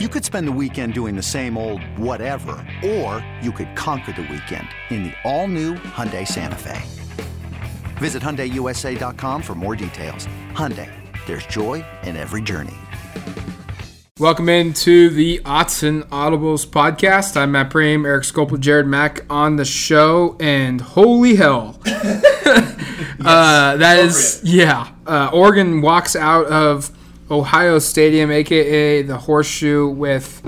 You could spend the weekend doing the same old whatever, or you could conquer the weekend in the all-new Hyundai Santa Fe. Visit HyundaiUSA.com for more details. Hyundai, there's joy in every journey. Welcome into the Autzen Audibles podcast. I'm Matt Prehm, Eric Scopel, Jared Mack on the show, and holy hell. uh, that is, yeah. Uh, Oregon walks out of Ohio Stadium, aka the Horseshoe, with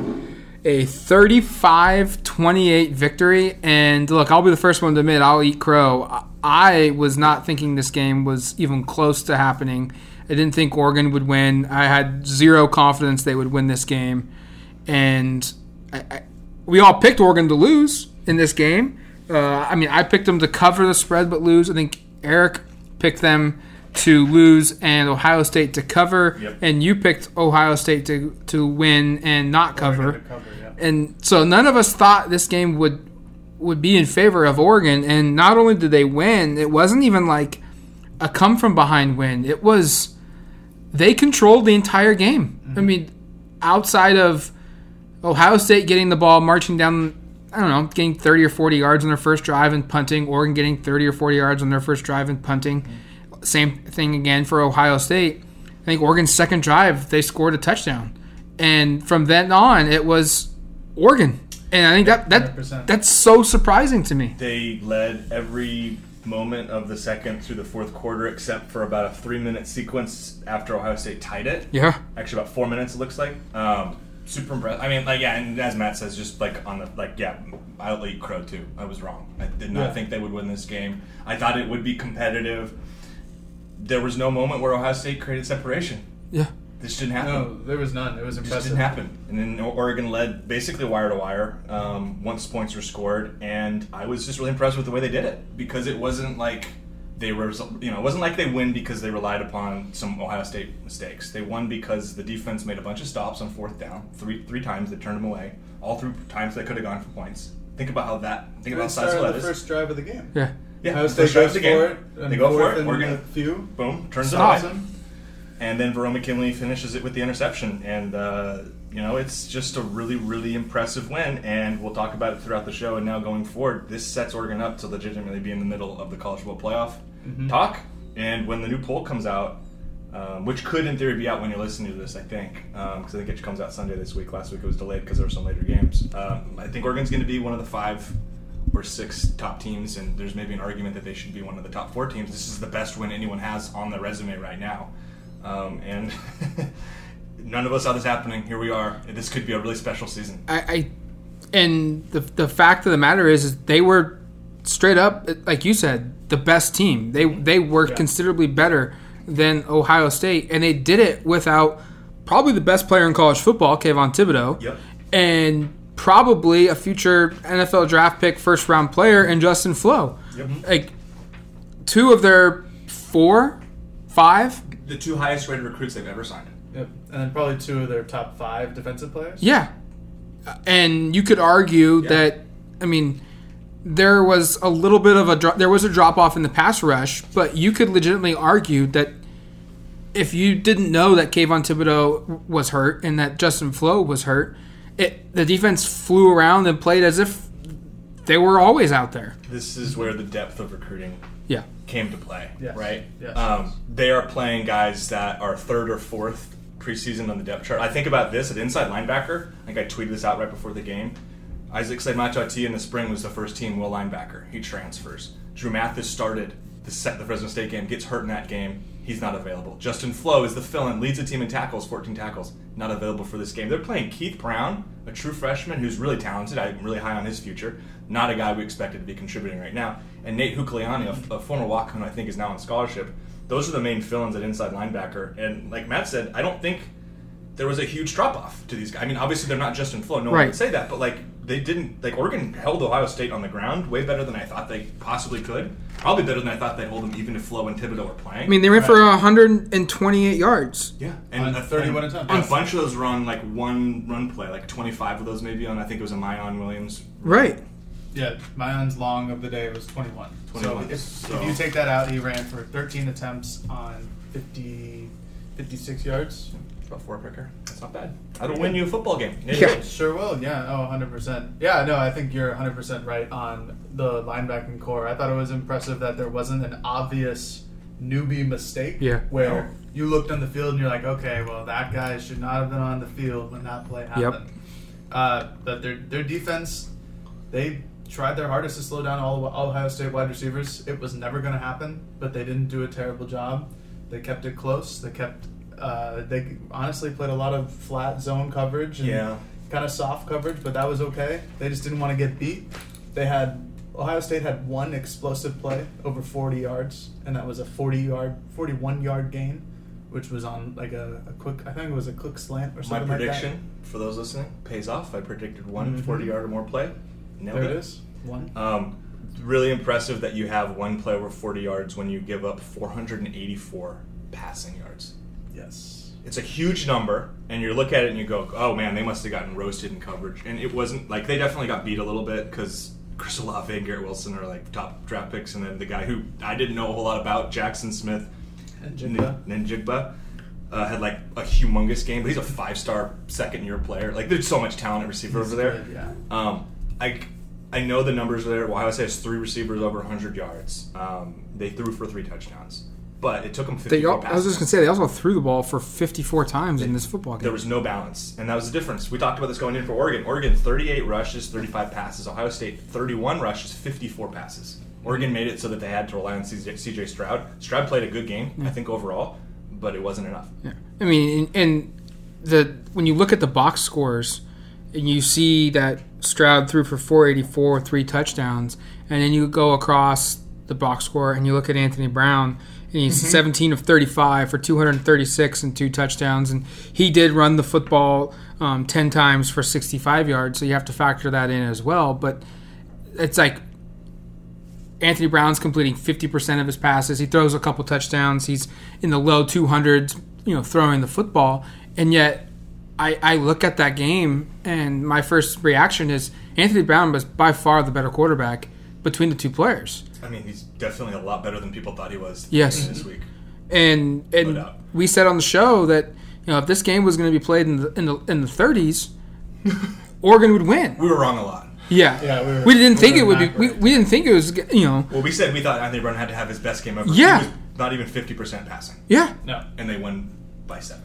a 35 28 victory. And look, I'll be the first one to admit I'll eat crow. I was not thinking this game was even close to happening. I didn't think Oregon would win. I had zero confidence they would win this game. And I, I, we all picked Oregon to lose in this game. Uh, I mean, I picked them to cover the spread but lose. I think Eric picked them to lose and Ohio State to cover, Yep. and you picked Ohio State to to win and not cover. cover, yeah. And so none of us thought this game would would be in favor of Oregon. And not only did they win, it wasn't even like a come from behind win. It was they controlled the entire game. I mm-hmm. mean, outside of Ohio State getting the ball, marching down, I don't know, getting 30 or 40 yards on their first drive and punting, Oregon getting 30 or 40 yards on their first drive and punting. Mm-hmm. Same thing again for Ohio State. I think Oregon's second drive, they scored a touchdown. And from then on, it was Oregon. And I think that, that 100%. that's so surprising to me. They led every moment of the second through the fourth quarter, except for about a three-minute sequence after Ohio State tied it. Yeah. Actually, about four minutes it looks like. Um, super impressed. I mean, like yeah, and as Matt says, just like on the like yeah, I'll eat crow too. I was wrong. I did not Yeah. think they would win this game. I thought it would be competitive. There was no moment where Ohio State created separation. Yeah. This didn't happen. No, there was none. It was It just impressive. didn't happen. And then Oregon led basically wire to wire um, once points were scored, and I was just really impressed with the way they did it because it wasn't like they were, you know, it wasn't like they win because they relied upon some Ohio State mistakes. They won because the defense made a bunch of stops on fourth down, three three times they turned them away, all three times they could have gone for points. Think about how that. Think about how Start sizable of the first drive of the game. Yeah. Yeah, Ohio the State first drive goes the game. for it. They go for it. and Oregon a few. boom, turns it away. And then Verone McKinley finishes it with the interception. And, uh, you know, it's just a really, really impressive win. And we'll talk about it throughout the show. And now going forward, this sets Oregon up to legitimately be in the middle of the college football playoff Mm-hmm. talk. And when the new poll comes out, um, which could in theory be out when you're listening to this, I think, because I think it comes out Sunday this week. Last week it was delayed because there were some later games. Um, I think Oregon's going to be one of the five or six top teams, and there's maybe an argument that they should be one of the top four teams. This is the best win anyone has on their resume right now, um, and none of us saw this happening. Here we are. This could be a really special season. I, I and the the fact of the matter is, is they were straight up, like you said, the best team. They they worked Yeah. considerably better than Ohio State, and they did it without probably the best player in college football, Kayvon Thibodeaux, Yep. and probably a future NFL draft pick, first round player, and Justin Flowe. Yep. Mm-hmm. Like two of their four, five, The two highest rated recruits they've ever signed. Yep. And then probably two of their top five defensive players. Yeah. Uh, and you could argue Yeah. that, I mean, there was a little bit of a dro- there was a drop off in the pass rush, but you could legitimately argue that if you didn't know that Kayvon Thibodeaux was hurt and that Justin Flowe was hurt, it the defense flew around and played as if they were always out there. This is where the depth of recruiting Yeah. came to play, Yes. right? Yes. Um, they are playing guys that are third or fourth preseason on the depth chart. I think about this at inside linebacker. I think I tweeted this out right before the game. Isaac Slade-Matautia in the spring was the first team will linebacker. He transfers. Dru Mathis started the set the Fresno State game, gets hurt in that game. He's not available. Justin Flowe is the fill-in, leads the team in tackles, 14 tackles, not available for this game. They're playing Keith Brown, a true freshman who's really talented. I'm really high on his future. Not a guy we expected to be contributing right now. And Nate Heaukulani, a, a former walk who I think is now on scholarship. Those are the main fill-ins at inside linebacker. And like Matt said, I don't think there was a huge drop off to these guys. I mean, obviously they're not Justin Flowe. No one would say that, but like they didn't. Like Oregon held Ohio State on the ground way better than I thought they possibly could. Probably better than I thought they'd hold them, even if Flowe and Thibodeaux were playing. I mean, they ran for 128 yards. yeah, On a- 31 and, attempts. and a bunch of those run like one run play, like 25 of those maybe on. I think it was a Miyan Williams. Right. Yeah, Miyan's long of the day was 21. 21, So if, so- if you take that out, he ran for 13 attempts on 50, 56 yards. About four picker. That's not bad. That'll win you a football game. Yeah. Sure will, yeah. Oh, 100%. Yeah, no, I think you're 100% right on the linebacking core. I thought it was impressive that there wasn't an obvious newbie mistake Yeah. where No. you looked on the field and you're like, okay, well, that guy should not have been on the field when that play happened. Uh, but their, their defense, they tried their hardest to slow down all, all Ohio State wide receivers. It was never going to happen, but they didn't do a terrible job. They kept it close. They kept. Uh, they honestly played a lot of flat zone coverage and Yeah. kind of soft coverage, but that was okay. They just didn't want to get beat. They had Ohio State had one explosive play over 40 yards, and that was a 40 yard, 41 yard gain, which was on like a, a quick. I think it was a quick slant or something like that. My prediction for those listening pays off. I predicted one Mhm. 40 yard or more play. Nailed There it. it is. One. Um, really impressive that you have one play over 40 yards when you give up 484 passing yards. Yes. It's a huge number, and you look at it and you go, "Oh man, they must have gotten roasted in coverage." And it wasn't like they definitely got beat a little bit because Chris Olave and Garrett Wilson are like top draft picks, and then the guy who I didn't know a whole lot about, Jackson Smith, And Jigba. Ninjigba, uh, had like a humongous game, but he's a five-star second-year player. Like there's so much talent at receiver He's over there. good, yeah. Um, I I know the numbers are there. Well, Ohio State has three receivers over 100 yards. Um, they threw for three touchdowns, but it took them 54 They, al- I was just gonna say they also threw the ball for 54 times in this football game. There was no balance, and that was the difference. We talked about this going in for Oregon. Oregon 38 rushes, 35 passes. Ohio State 31 rushes, 54 passes. Oregon made it so that they had to rely on CJ, CJ Stroud. Stroud played a good game, I think overall, but it wasn't enough. Yeah. I mean, and the when you look at the box scores, and you see that Stroud threw for 484, three touchdowns, and then you go across the box score and you look at Anthony Brown, and he's 17 of 35 for 236 and two touchdowns, and he did run the football um, 10 times for 65 yards, so you have to factor that in as well. But it's like Anthony Brown's completing 50% of his passes. He throws a couple touchdowns. He's in the low 200s, you know, throwing the football. And yet, I, I look at that game, and my first reaction is Anthony Brown was by far the better quarterback between the two players. I mean, he's definitely a lot better than people thought he was Yes. this week. And and No we said on the show that you know if this game was going to be played in the in the in the 30s, Oregon would win. We were wrong a lot. Yeah, Yeah, we were- we didn't we think were it would be. not We, we didn't think it was. You know, Well, we said we thought Anthony Brown had to have his best game ever. Yeah. He was not even 50% passing, yeah. No. and they won by seven.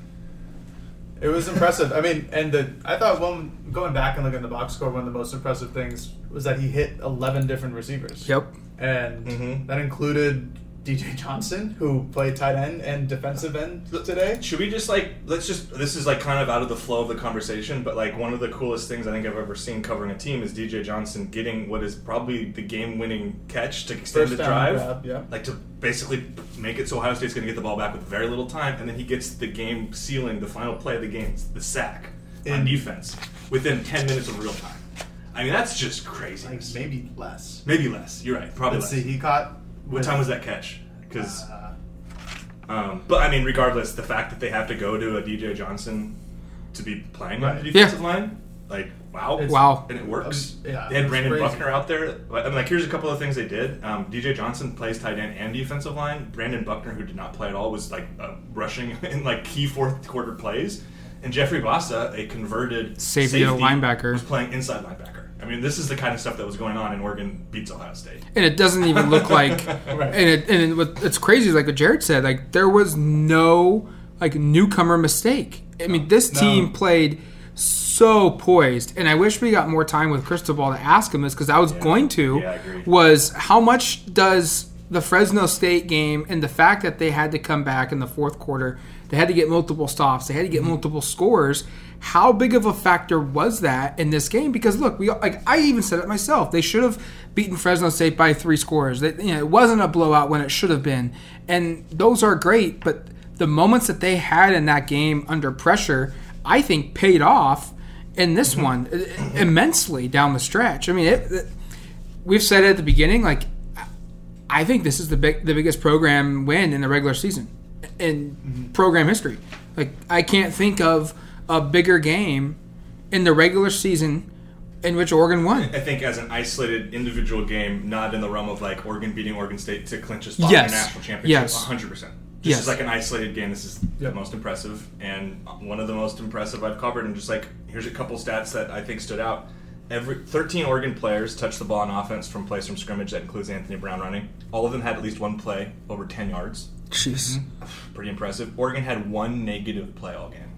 It was impressive. I mean, and the I thought one going back and looking at the box score, one of the most impressive things was that he hit eleven different receivers. Yep. and Mhm. that included DJ Johnson, who played tight end and defensive end today. Should we just like let's just this is like kind of out of the flow of the conversation, but like one of the coolest things I think I've ever seen covering a team is DJ Johnson getting what is probably the game-winning catch to extend First the drive, grab, yeah. like to basically make it so Ohio State's going to get the ball back with very little time, and then he gets the game sealing, the final play of the game, the sack on defense within ten minutes of real time. I mean that's just crazy. Like maybe less. Maybe less. You're right. Probably Let's less. see, he caught. What time was that catch? Because. Uh, Um, but I mean, regardless, the fact that they have to go to a DJ Johnson to be playing on the defensive line, like wow, It's- Wow. and it works. Um, yeah, they had Brandon crazy. Buckner out there. I mean, like here's a couple of things they did. Um, DJ Johnson plays tight end and defensive line. Brandon Buckner, who did not play at all, was like uh, rushing in like key fourth quarter plays. And Jeffrey Bassa, a converted Safety and a linebacker. was playing inside linebacker. I mean, this is the kind of stuff that was going on, in Oregon beats Ohio State. and it doesn't even look like Right. and it and it, it's crazy is like what Jared said like there was no like newcomer mistake I mean this No. team played so poised and I wish we got more time with Cristobal to ask him this because I was going to Yeah, was how much does the Fresno State game and the fact that they had to come back in the fourth quarter they had to get multiple stops they had to get mm-hmm. multiple scores how big of a factor was that in this game? Because look we like I even said it myself. They should have beaten Fresno State by three scores. They, you know, it wasn't a blowout when it should have been. And those are great but the moments that they had in that game under pressure I think paid off in this one uh, immensely down the stretch. I mean it, it we've said it at the beginning like I think this is the big, the biggest program win in the regular season in program history. Like I can't think of a bigger game in the regular season in which Oregon won. I think as an isolated individual game, not in the realm of like Oregon beating Oregon State to clinch a spot Yes. in a national championship. Yes. 100%. Just Yes. as like an isolated game, this is Yep. the most impressive, and one of the most impressive I've covered. And just like here's a couple stats that I think stood out. Every 13 Oregon players touched the ball on offense from plays from scrimmage. That includes Anthony Brown running. All of them had at least one play over 10 yards. Jeez. Mm-hmm. Pretty impressive. Oregon had one negative play all game,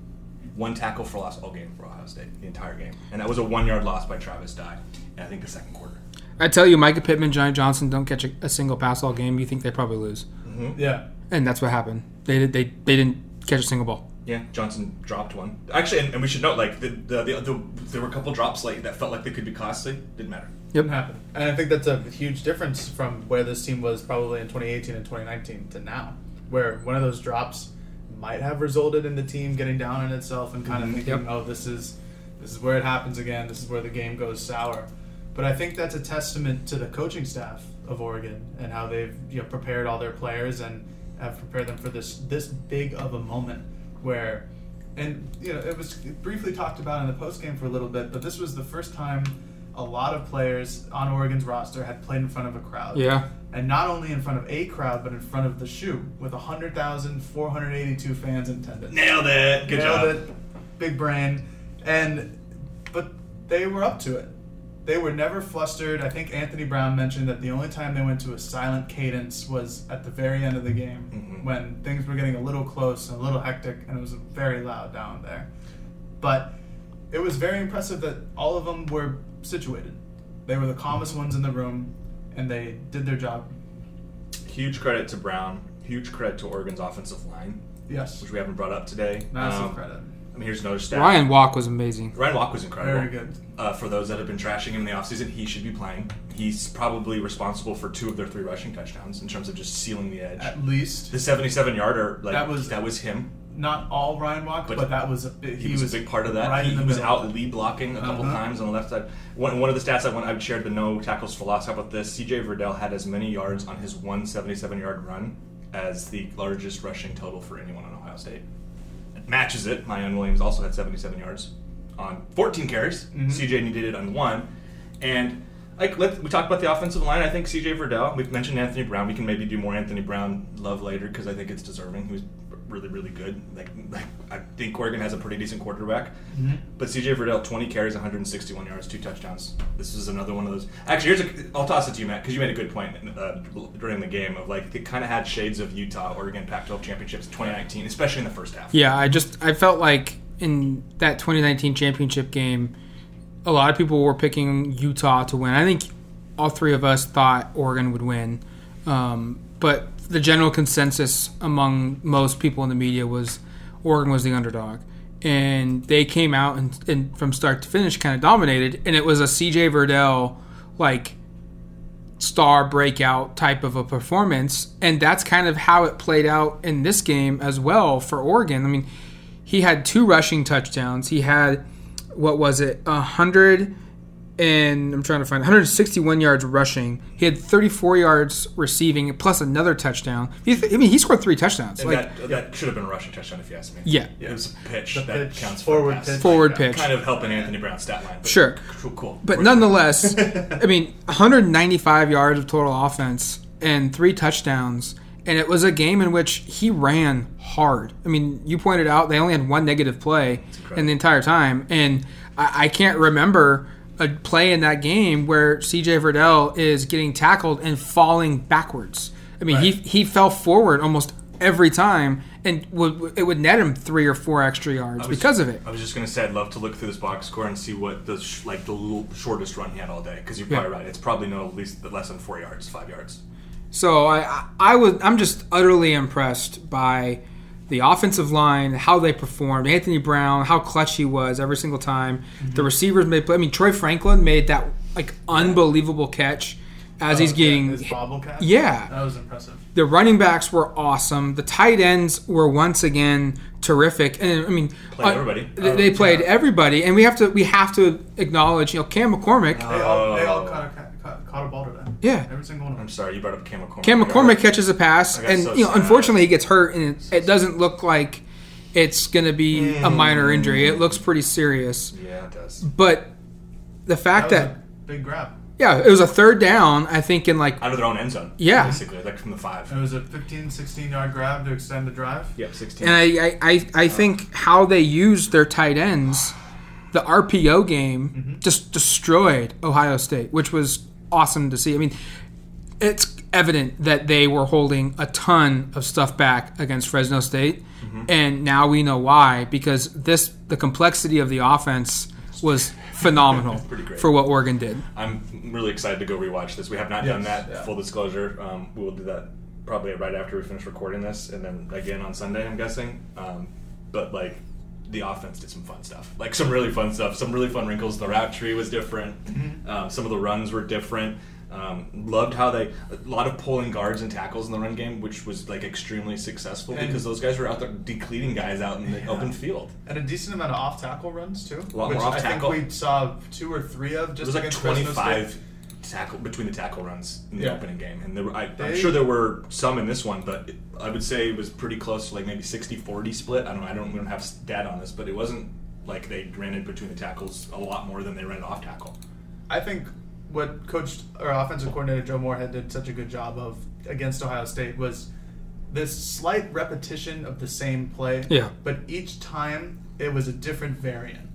one tackle for loss all game for Ohio State, the entire game, and that was a one-yard loss by Travis Dye. And I think the second quarter. I tell you, Mycah Pittman, Johnny Johnson don't catch a, a single pass all game. You think they probably lose, mm-hmm. Yeah. and that's what happened. They did. They they didn't catch a single ball. Yeah, Johnson dropped one. Actually, and, and we should note like the, the, the, the there were a couple drops late that felt like they could be costly. Didn't matter. Yep. Didn't happen. And I think that's a huge difference from where this team was probably in 2018 and 2019 to now, where one of those drops might have resulted in the team getting down on itself and kind of mm-hmm. thinking, Yep. "Oh, this is this is where it happens again. This is where the game goes sour." But I think that's a testament to the coaching staff of Oregon and how they've you know, prepared all their players and have prepared them for this this big of a moment where and you know it was briefly talked about in the post game for a little bit, but this was the first time a lot of players on Oregon's roster had played in front of a crowd. Yeah. And not only in front of a crowd, but in front of the shoe with 100,482 fans in attendance. Nailed it. Good Nailed job. it. Big brain. And but they were up to it. They were never flustered. I think Anthony Brown mentioned that the only time they went to a silent cadence was at the very end of the game Mhm. when things were getting a little close and a little hectic and it was very loud down there. But it was very impressive that all of them were situated. They were the calmest ones in the room and they did their job. Huge credit to Brown. Huge credit to Oregon's offensive line, Yes. which we haven't brought up today. Massive Um, credit. I mean, here's another stat. Ryan Walk was amazing. Ryan Walk was incredible. Very good. Uh, for those that have been trashing him in the offseason, he should be playing. He's probably responsible for two of their three rushing touchdowns in terms of just sealing the edge. At least. the 77 yarder, like That was- that was him. Not all Ryan Walk, but, But that was a big. He, was, a big part of that. right he the was out lead blocking a couple Uh-huh. times on the left side. One, one of the stats I went, I shared the no tackles for loss. How about this? CJ Verdell had as many yards on his 177 yard run as the largest rushing total for anyone on Ohio State. It matches it. Miyan Williams also had 77 yards on 14 carries. Mm-hmm. CJ needed it on one. And like we talked about the offensive line. I think CJ Verdell. We've mentioned Anthony Brown. We can maybe do more Anthony Brown love later because I think it's deserving. He was really really good. Like, like I think Oregon has a pretty decent quarterback. Mm-hmm. But CJ Verdell, 20 carries, 161 yards, two touchdowns. This is another one of those. Actually, here's a. I'll toss it to you, Matt, because you made a good point uh, during the game of like it kind of had shades of Utah, Oregon Pac-12 championships 2019, especially in the first half. Yeah, I just I felt like in that 2019 championship game, a lot of people were picking Utah to win. I think all three of us thought Oregon would win, um, but the general consensus among most people in the media was Oregon was the underdog, and they came out and, and from start to finish kind of dominated, and it was a CJ Verdell like star breakout type of a performance and that's kind of how it played out in this game as well for Oregon. I mean, he had two rushing touchdowns. He had what was it? A hundred and I'm trying to find 161 yards rushing. He had 34 yards receiving plus another touchdown. He, I mean, he scored three touchdowns. And Like that, that should have been a rushing touchdown if you ask me. Yeah. it was a pitch The that pitch, counts forward a pass. pitch. Forward Yeah, pitch. kind of helping Anthony Brown's stat line. But Sure. cool. cool. But We're- nonetheless, I mean, 195 yards of total offense and three touchdowns. And it was a game in which he ran hard. I mean, you pointed out they only had one negative play in the entire time. And I, I can't remember a play in that game where CJ Verdell is getting tackled and falling backwards. I mean, he, he fell forward almost every time and would, it would net him three or four extra yards because of it. I was just gonna say I'd love to look through this box score and see what the sh- like the shortest run he had all day because you're probably Yeah. right. It's probably no at least less than four yards, five yards. So I, I I was I'm just utterly impressed by the offensive line, how they performed. Anthony Brown, how clutch he was every single time. The receivers made play. I mean, Troy Franklin made that like unbelievable catch as he's Oh, getting. his bobble catch. Yeah. that was impressive. The running backs were awesome. The tight ends were once again terrific. And I mean, Played uh, everybody. They, they played yeah. everybody, and we have to we have to acknowledge, you know, Cam McCormick. They all, they all Oh. caught a, caught, caught a ball today. Yeah. every single one of I'm sorry, you brought up Cam McCormick. Cam McCormick catches a pass, and so you know, sad. unfortunately, he gets hurt, and it, it doesn't look like it's going to be a mm. minor injury. It looks pretty serious. Yeah, it does. But the fact That was that, a big grab. Yeah, it was a third down. I think in like out of their own end zone. Yeah. basically, like from the five. It was a 15, 16 yard grab to extend the drive. Yep, sixteen. And I, I, I, I uh. think how they used their tight ends, the RPO game mm-hmm. just destroyed Ohio State, which was awesome to see. I mean, it's evident that they were holding a ton of stuff back against Fresno State, and now we know why because this the complexity of the offense was phenomenal Pretty great. for what Oregon did. I'm really excited to go rewatch this. We have not done that. yeah. Full disclosure, um, we will do that probably right after we finish recording this, and then again on Sunday. I'm guessing. Um, but like, the offense did some fun stuff. Like some really fun stuff. Some really fun wrinkles. The route tree was different. Mm-hmm. Um, some of the runs were different. Um, loved how they a lot of pulling guards and tackles in the run game, which was like extremely successful And- because those guys were out there decleating guys out in the Yeah. open field. And a decent amount of off tackle runs too. A lot which more off I think we saw two or three of It just was like against 25 tackle between the tackle runs in the Yeah. opening game, and there were, I, I'm sure there were some in this one, but it, I would say it was pretty close to like maybe 60-40 split. I don't know. I don't. We don't have data on this, but it wasn't like they ran it between the tackles a lot more than they ran it off tackle. I think what coach or offensive coordinator Joe Moorhead did such a good job of against Ohio State was this slight repetition of the same play. Yeah. But each time it was a different variant.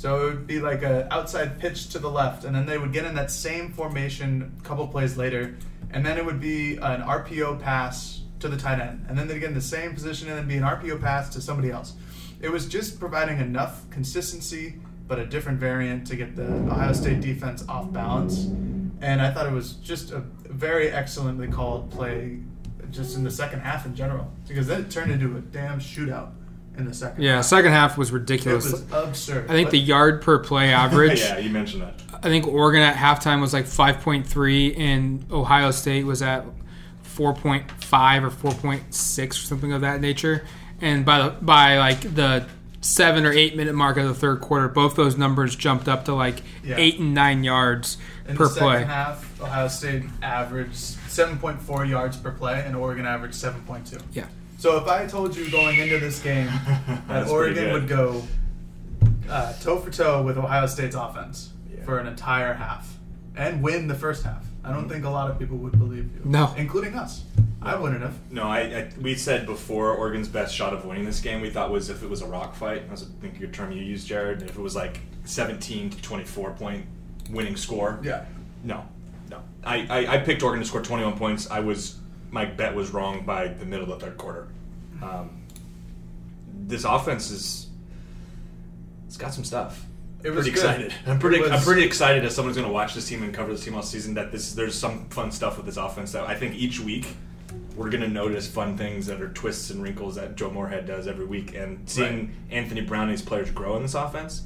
So it would be like a outside pitch to the left, and then they would get in that same formation a couple plays later, and then it would be an RPO pass to the tight end, and then they'd get in the same position and then be an RPO pass to somebody else. It was just providing enough consistency, but a different variant to get the Ohio State defense off balance. And I thought it was just a very excellently called play, just in the second half in general, because then it turned into a damn shootout in the second. Yeah, half. second half was ridiculous. it was absurd. I think But- the yard per play average. yeah, you mentioned that. I think Oregon at halftime was like 5.3, and Ohio State was at 4.5 or 4.6 or something of that nature. And by the, by like the seven or eight minute mark of the third quarter, both those numbers jumped up to like Yeah. eight and nine yards In per the second play. half, Ohio State averaged 7.4 yards per play, and Oregon averaged 7.2. Yeah, So if I told you going into this game that Oregon would go uh, toe for toe with Ohio State's offense Yeah. for an entire half and win the first half, I don't think a lot of people would believe you. No. including us. I wouldn't have. No, I, I we said before Oregon's best shot of winning this game we thought was if it was a rock fight. That's I think your term you used, Jared. If it was like 17 to 24 point winning score. Yeah. No, no. I, I, I picked Oregon to score 21 points. I was my bet was wrong by the middle of the third quarter. Um, this offense is it's got some stuff. It was pretty good. excited. I'm pretty was- I'm pretty excited as someone's going to watch this team and cover this team all season that this there's some fun stuff with this offense that I think each week we're going to notice fun things that are twists and wrinkles that Joe Moorhead does every week and seeing Right. Anthony Brown and players grow in this offense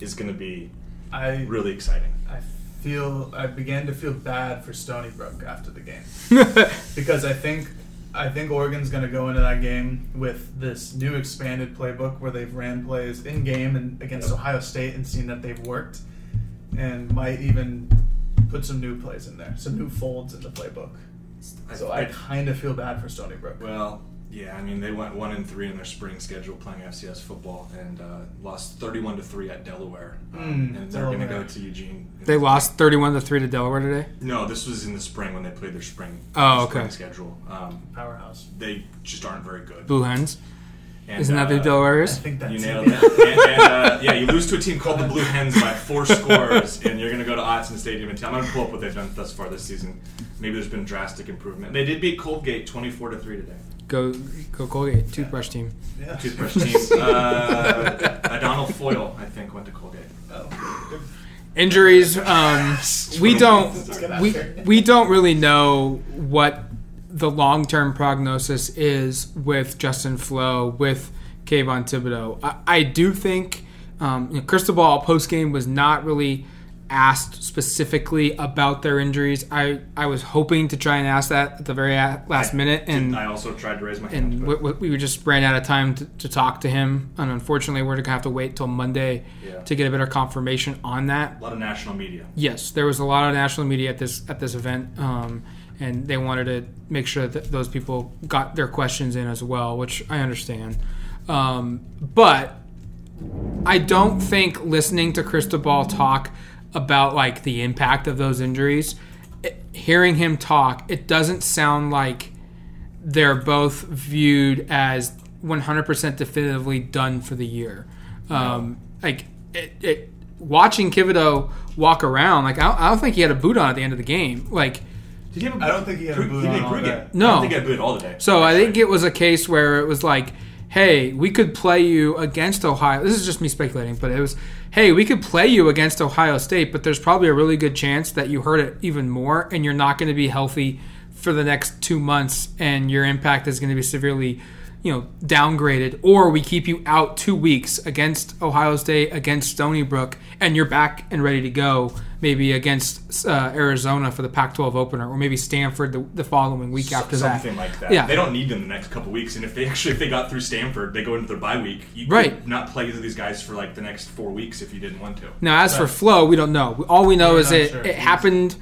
is going to be I really exciting. I feel I began to feel bad for Stony Brook after the game because I think I think Oregon's going to go into that game with this new expanded playbook where they've ran plays in game and against Ohio State and seen that they've worked, and might even put some new plays in there, some new folds in the playbook. So I kind of feel bad for Stony Brook. Well, yeah, I mean they went one and three in their spring schedule playing FCS football and uh, lost thirty-one to three at Delaware, um, Mm, and they're going to go to Eugene. they lost 31 to three to Delaware today. No, this was in the spring when they played their spring. Oh, spring okay. Schedule. Um, Powerhouse. they just aren't very good. Blue Hens. And, Isn't that the uh, Delaware I think that's You nailed it. and, and, uh, yeah, you lose to a team called the Blue Hens by four scores, and you're going to go to Autzen Stadium and tell. I'm going to pull up what they've done thus far this season. Maybe there's been drastic improvement. They did beat Colgate 24 to three today. Go, go Colgate, toothbrush team. Yeah. Toothbrush team. Uh, Adonal Foyle, I think, went to Colgate. Oh. Injuries. Um, we don't. Let's get out We we don't really know what the long term prognosis is with Justin Flowe with Kayvon Thibodeaux. I, I do think um, you know, Cristobal post game was not really asked specifically about their injuries. I, I was hoping to try and ask that at the very last I minute, and I also tried to raise my hand. and we, we just ran out of time to, to talk to him. And unfortunately, we're gonna have to wait till Monday Yeah. to get a better confirmation on that. a lot of national media. Yes, there was a lot of national media at this at this event, um, and they wanted to make sure that those people got their questions in as well, which I understand. Um, but I don't think listening to Cristobal talk about like the impact of those injuries. It- hearing him talk, it doesn't sound like they're both viewed as 100% definitively done for the year. Um, like it, it, watching Kivido walk around, like I don't, I don't think he had a boot on at the end of the game. Like Did he have a I don't think he had a boot he on did all pregame. day. I No. don't think he had a boot all today. So I Actually. think it was a case where it was like, hey, we could play you against Ohio. This is just me speculating, but it was, hey, we could play you against Ohio State, but there's probably a really good chance that you hurt it even more and you're not going to be healthy for the next two months and your impact is going to be severely, you know, downgraded. Or we keep you out two weeks against Ohio State, against Stony Brook, and you're back and ready to go. Maybe against uh, Arizona for the Pac-12 opener, or maybe Stanford the, the following week after that. something like that. Yeah. They don't need them the next couple weeks, and if they actually if they got through Stanford, they go into their bye week. You Right. could not play these guys for like the next four weeks if you didn't want to. Now, as for Flowe, we don't know. All we know We're is it, sure. it happened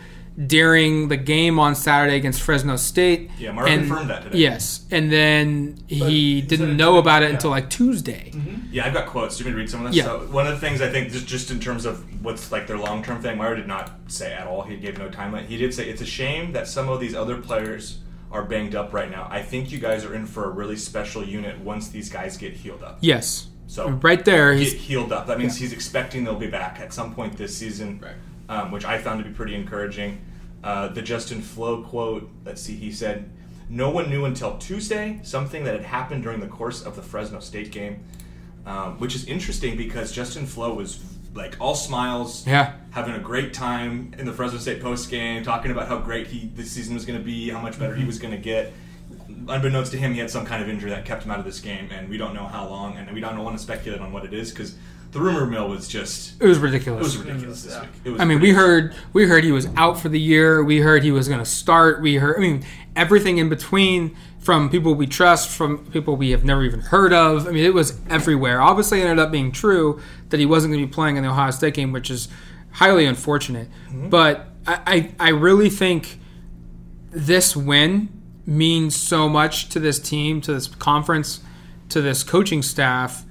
during the game on Saturday against Fresno State. Yeah, Mark and- confirmed that today. Yes, and then he he didn't know today, about it yeah. until like Tuesday. Yeah, I've got quotes. Do you want me to read some of this? Yeah. So one of the things I think just just in terms of what's like their long term thing, Mario did not say at all. He gave no timeline. He did say it's a shame that some of these other players are banged up right now. I think you guys are in for a really special unit once these guys get healed up. Yes. So right there, he's healed up. That means he's expecting they'll be back at some point this season, Right. Um, which I found to be pretty encouraging. Uh, the Justin Flowe quote. Let's see. He said, "No one knew until Tuesday something that had happened during the course of the Fresno State game," um, which is interesting because Justin Flowe was like all smiles, Yeah. having a great time in the Fresno State post game, talking about how great he this season was going to be, how much better he was going to get. Unbeknownst to him, he had some kind of injury that kept him out of this game, and we don't know how long, and we don't want to speculate on what it is because the rumor mill was just it was ridiculous. it was ridiculous this Yeah. week. It was I mean, we heard we heard he was out for the year. We heard he was going to start. We heard, I mean, everything in between from people we trust, from people we have never even heard of. I mean, it was everywhere. Obviously, it ended up being true that he wasn't going to be playing in the Ohio State game, which is highly unfortunate. Mm-hmm. But I, I, I really think this win means so much to this team, to this conference, to this coaching staff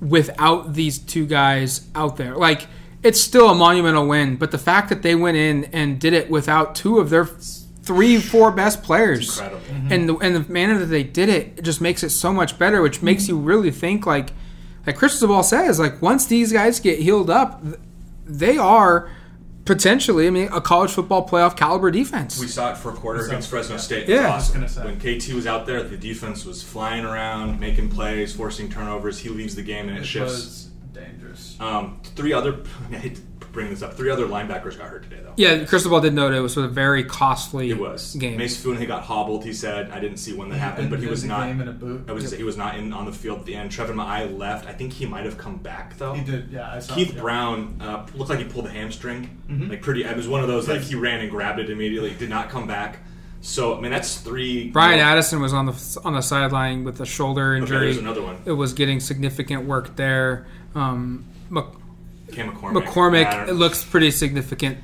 without these two guys out there. Like it's still a monumental win, but the fact that they went in and did it without two of their three, four best players, incredible. and the and the manner that they did it, it just makes it so much better. Which makes you really think like, like Cristobal says, like once these guys get healed up, they are potentially, I mean, a college football playoff caliber defense. We saw it for a quarter So- against Fresno yeah. State. Yeah. It was I awesome. When KT was out there, the defense was flying around, making plays, forcing turnovers. He leaves the game and it, It shifts. was dangerous. Um, three other, I hate to bring this up, three other linebackers got hurt today, though. yeah, Cristobal did note it was a very costly It was. game. Mase Funa, he got hobbled, he said. I didn't see when that happened, but he was not. game in a boot. I was gonna say he was not in on the field at the end. Treven Ma'ae left. I think he might have come back though. He did, yeah. I saw Keith yeah. Brown uh, looked like he pulled a hamstring. Mhm. Like pretty. It was one of those like he ran and grabbed it immediately. Did not come back. So I mean that's three. Bryan you know, Addison was on the on the sideline with a shoulder Okay, injury. there's another one. It was getting significant work there. Um, Mc- Cam McCormick. McCormick, it looks pretty significant.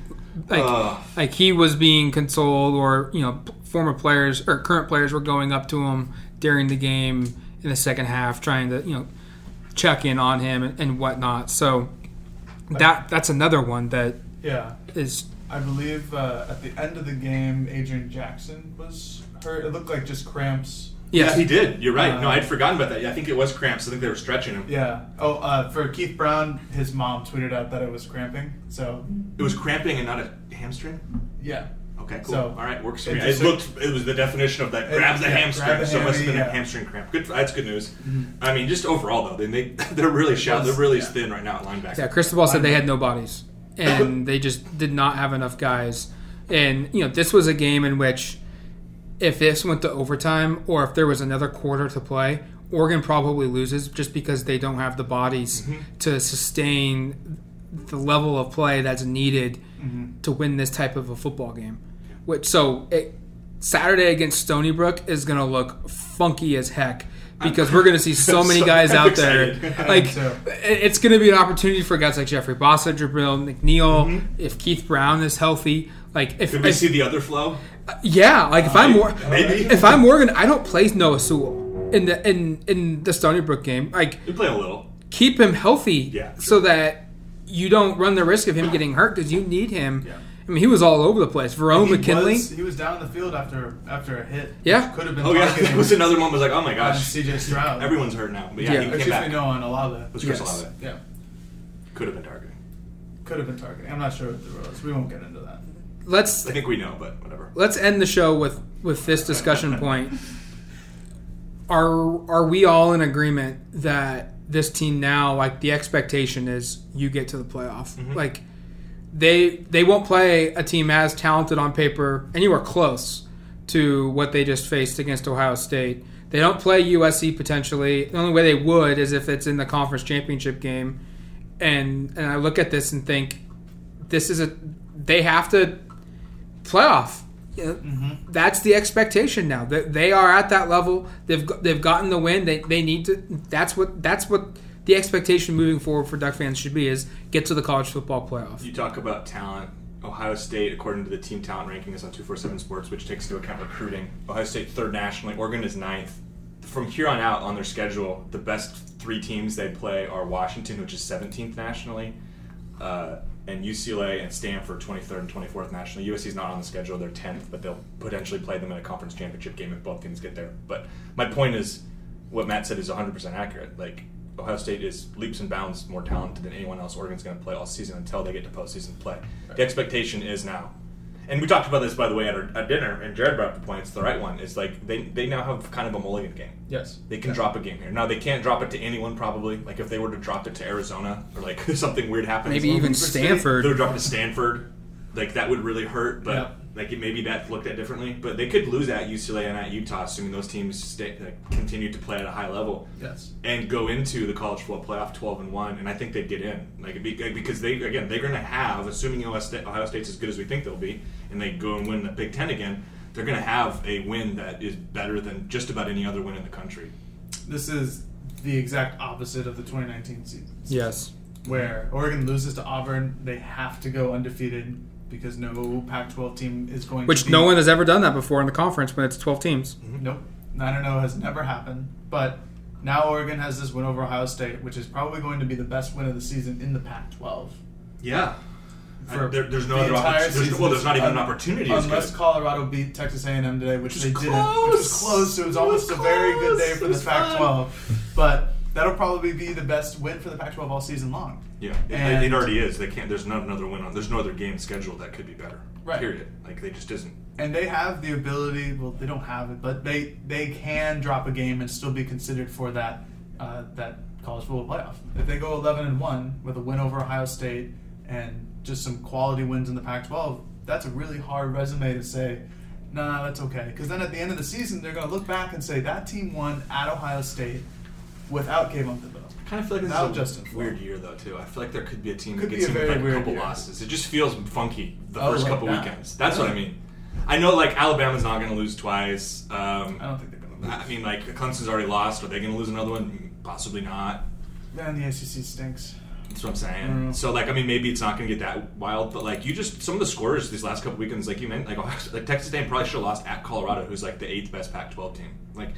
Like Ugh. like he was being consoled, or you know, former players or current players were going up to him during the game in the second half, trying to you know check in on him and, and whatnot. So that that's another one that Yeah. is I believe uh, at the end of the game, Adrian Jackson was hurt. It looked like just cramps. Yes, Yeah, he did. You're right. Uh, no, I'd forgotten about that. Yeah, I think it was cramps. I think they were stretching him. Yeah. Oh, uh, for Keith Brown, his mom tweeted out that it was cramping. So, It was cramping and not a hamstring. yeah. Okay, cool. So, All right, works for it me. It just- looked. It was the definition of that. It- Grabs the yeah, hamstring. grab the so it must have been hammy, a hamstring cramp. Good. That's good news. I mean, just overall though, they make they're really shallow. They're really Yeah. thin right now at linebacker. Yeah, Cristobal said they had no bodies, and they just did not have enough guys. And you know, this was a game in which, if this went to overtime, or if there was another quarter to play, Oregon probably loses just because they don't have the bodies mm-hmm. to sustain the level of play that's needed mm-hmm. to win this type of a football game. Which so it, Saturday against Stony Brook is going to look funky as heck. Because we're going to see so many so guys out there, like it's going to be an opportunity for guys like Jeffrey Bassa, Jabril McNeil. Mm-hmm. If Keith Brown is healthy, like if, Could we if- see the other flow? Yeah, like if I'm more, Maybe. if I'm Morgan, I don't play Noah Sewell in the in in the Stony Brook game. Like We play a little. keep him healthy, Yeah, so that you don't run the risk of him getting hurt because you need him. Yeah. I mean, he was all over the place. Verone he McKinley. Was, he was down in the field after after a hit. Yeah. Could have been. Oh yeah, it was another one. Was like, oh my gosh, CJ Stroud. everyone's hurt now. But yeah, Yeah. he came Excuse back. me, no, on Olave. It was Chris Yes. Olave. Yeah. Could have been targeting. Could have been targeting. I'm not sure what the rule is. We won't get into that. Let's I think we know, but whatever. let's end the show with with this discussion point. Are are we all in agreement that this team now, like the expectation is, you get to the playoff? Mm-hmm. Like they they won't play a team as talented on paper anywhere close to what they just faced against Ohio State. They don't play USC potentially. The only way they would is if it's in the conference championship game. And and I look at this and think this is a they have to playoff. You know, That's the expectation now. That they are at that level. They've they've gotten the win. They, they need to. That's what that's what the expectation moving forward for Duck fans should be is get to the college football playoff. You talk about talent. Ohio State, according to the team talent rankings on 247 Sports, which takes into account recruiting, Ohio State third nationally, Oregon is ninth. From here on out on their schedule, the best three teams they play are Washington, which is 17th nationally, uh, and UCLA and Stanford, 23rd and 24th nationally. USC is not on the schedule; they're 10th, but they'll potentially play them in a conference championship game if both teams get there. But my point is, what Matt said is 100% accurate. Like Ohio State is leaps and bounds more talented than anyone else Oregon's going to play all season until they get to postseason play. The expectation is now. And we talked about this, by the way, at, our, at dinner, and Jared brought up the point. It's the right one. It's like they, they now have kind of a mulligan game. Yes. They can drop a game here. Now, they can't drop it to anyone, probably. Like, if they were to drop it to Arizona, or like something weird happens. Maybe even Weber State, Stanford. they would drop it to Stanford, like, that would really hurt, but Yeah. Like it, maybe that looked at differently. But they could lose at UCLA and at Utah, assuming those teams stay, like, continue to play at a high level Yes. and go into the college football playoff 12 and 1 and i think they'd get in like it'd be, like, because they again they're going to have assuming ohio, State, ohio state's as good as we think they'll be and they go and win the big ten again they're going to have a win that is better than just about any other win in the country This is the exact opposite of the 2019 season. Yes. where Oregon loses to Auburn, they have to go undefeated because no Pac-12 team is going. Which to be, no one has ever done that before in the conference when it's 12 teams. Mm-hmm. Nope, nine and zero has never happened. But now Oregon has this win over Ohio State, which is probably going to be the best win of the season in the Pac-12. yeah For there, there's no the other entire opportunity there's, season. well there's not even Un- an opportunity as unless good. Colorado beat Texas A&M today, which Which they was didn't. Which was close. close. It was It almost was a very good day for the. Pac-12. But that'll probably be the best win for the Pac-12 all season long. yeah it, And- it already is they can't there's not another win on there's no other game scheduled that could be better Right. period like they just isn't and they have the ability. Well, they don't have it, but they they can drop a game and still be considered for that uh, that college football playoff. If they go eleven and one with a win over Ohio State and just some quality wins in the Pac-12, that's a really hard resume to say. Nah, that's okay. Because then at the end of the season, they're going to look back and say that team won at Ohio State without Kayvon Thibodeaux. I kind of feel like this Now is a Justin Flowe. weird year though too. I feel like there could be a team Could that be gets a with very like a weird couple year. losses. It just feels funky the Oh, first like couple that. weekends. That's what I mean. I know like Alabama's not going to lose twice. Um, I don't think they're going to lose. I mean like Clemson's already lost. Are they going to lose another one? Possibly not. Man, the ACC stinks. That's what I'm saying. Mm. So like I mean maybe it's not going to get that wild, but like you just some of the scores these last couple weekends like you meant like like Texas A&M probably should have lost at Colorado, who's like the eighth best Pac-12 team. Like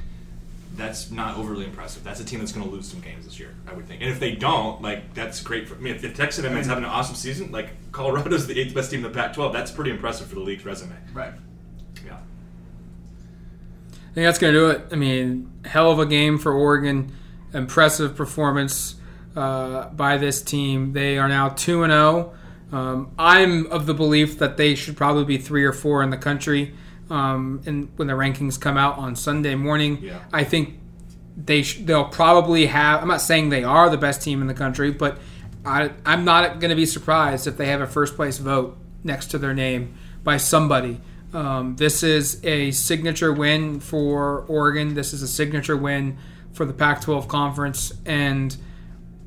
that's not overly impressive. That's a team that's going to lose some games this year, I would think. And if they don't, like that's great for I mean. If, if Texas A&M is having an awesome season, like Colorado's the eighth best team in the Pac-12, that's pretty impressive for the league's resume. Right. Yeah. I think that's going to do it. I mean, hell of a game for Oregon. Impressive performance uh, by this team. They are now 2 and 0. Um, I'm of the belief that they should probably be 3 or 4 in the country um, and when the rankings come out on Sunday morning. Yeah. I think they sh- they'll probably have I'm not saying they are the best team in the country, but I, I'm not going to be surprised if they have a first place vote next to their name by somebody. Um, this is a signature win for Oregon. This is a signature win for the Pac 12 conference. And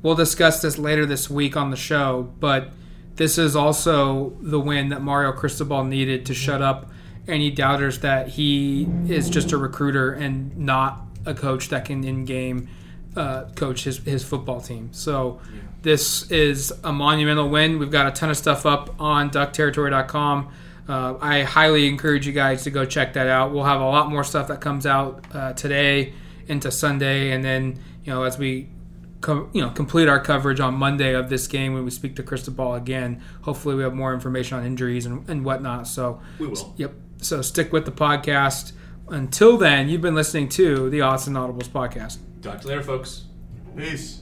we'll discuss this later this week on the show. But this is also the win that Mario Cristobal needed to shut up any doubters that he is just a recruiter and not a coach that can in game uh, coach his, his football team. So this is a monumental win. We've got a ton of stuff up on duckterritory.com. Uh, I highly encourage you guys to go check that out. We'll have a lot more stuff that comes out uh, today into Sunday, and then you know as we you know complete our coverage on Monday of this game when we speak to Cristobal again. Hopefully, we have more information on injuries and, and whatnot. So We will. Yep. So stick with the podcast. Until then, you've been listening to the Autzen Audibles podcast. Talk to you later, folks. Peace.